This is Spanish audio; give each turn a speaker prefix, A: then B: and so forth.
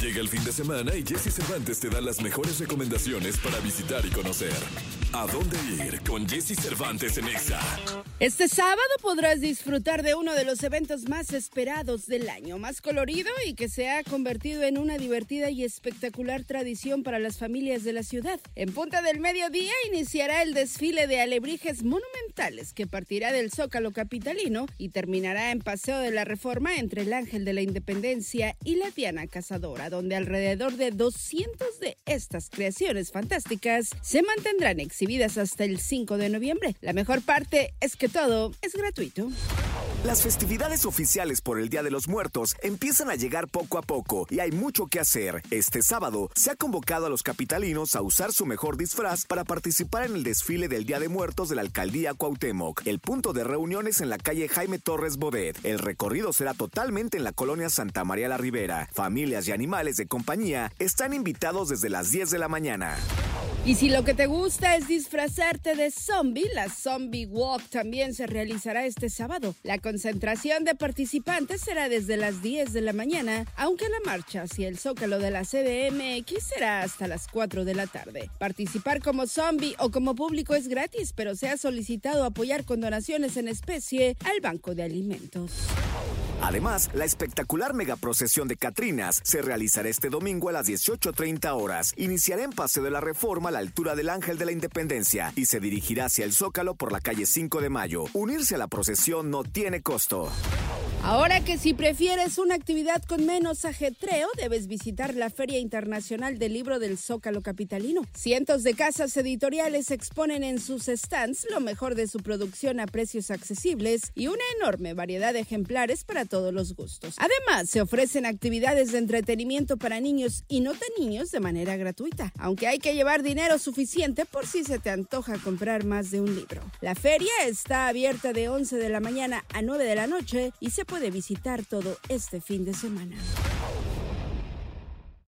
A: Llega el fin de semana y Jesse Cervantes te da las mejores recomendaciones para visitar y conocer. ¿A dónde ir con Jesse Cervantes en Exa?
B: Este sábado podrás disfrutar de uno de los eventos más esperados del año, más colorido y que se ha convertido en una divertida y espectacular tradición para las familias de la ciudad. En Punta del Mediodía iniciará el desfile de alebrijes monumentales que partirá del Zócalo Capitalino y terminará en Paseo de la Reforma entre el Ángel de la Independencia y la Diana Cazadora, donde alrededor de 200 de estas creaciones fantásticas se mantendrán exhibidas hasta el 5 de noviembre. La mejor parte es que todo es gratuito.
C: Las festividades oficiales por el Día de los Muertos empiezan a llegar poco a poco y hay mucho que hacer. Este sábado se ha convocado a los capitalinos a usar su mejor disfraz para participar en el desfile del Día de Muertos de la Alcaldía Cuauhtémoc. El punto de reunión es en la calle Jaime Torres Bodet. El recorrido será totalmente en la colonia Santa María la Ribera. Familias y animales de compañía están invitados desde las 10 de la mañana.
B: Y si lo que te gusta es disfrazarte de zombie, la Zombie Walk también se realizará este sábado. La concentración de participantes será desde las 10 de la mañana, aunque la marcha hacia el zócalo de la CDMX será hasta las 4 de la tarde. Participar como zombie o como público es gratis, pero se ha solicitado apoyar con donaciones en especie al Banco de Alimentos.
C: Además, la espectacular megaprocesión de Catrinas se realizará este domingo a las 18.30 horas. Iniciará en Paseo de la Reforma a la altura del Ángel de la Independencia y se dirigirá hacia el Zócalo por la calle 5 de Mayo. Unirse a la procesión no tiene costo.
B: Ahora que si prefieres una actividad con menos ajetreo, debes visitar la Feria Internacional del Libro del Zócalo Capitalino. Cientos de casas editoriales exponen en sus stands lo mejor de su producción a precios accesibles y una enorme variedad de ejemplares para todos los gustos. Además, se ofrecen actividades de entretenimiento para niños y no tan niños de manera gratuita, aunque hay que llevar dinero suficiente por si se te antoja comprar más de un libro. La feria está abierta de 11 de la mañana a 9 de la noche y se puede visitar todo este fin de semana.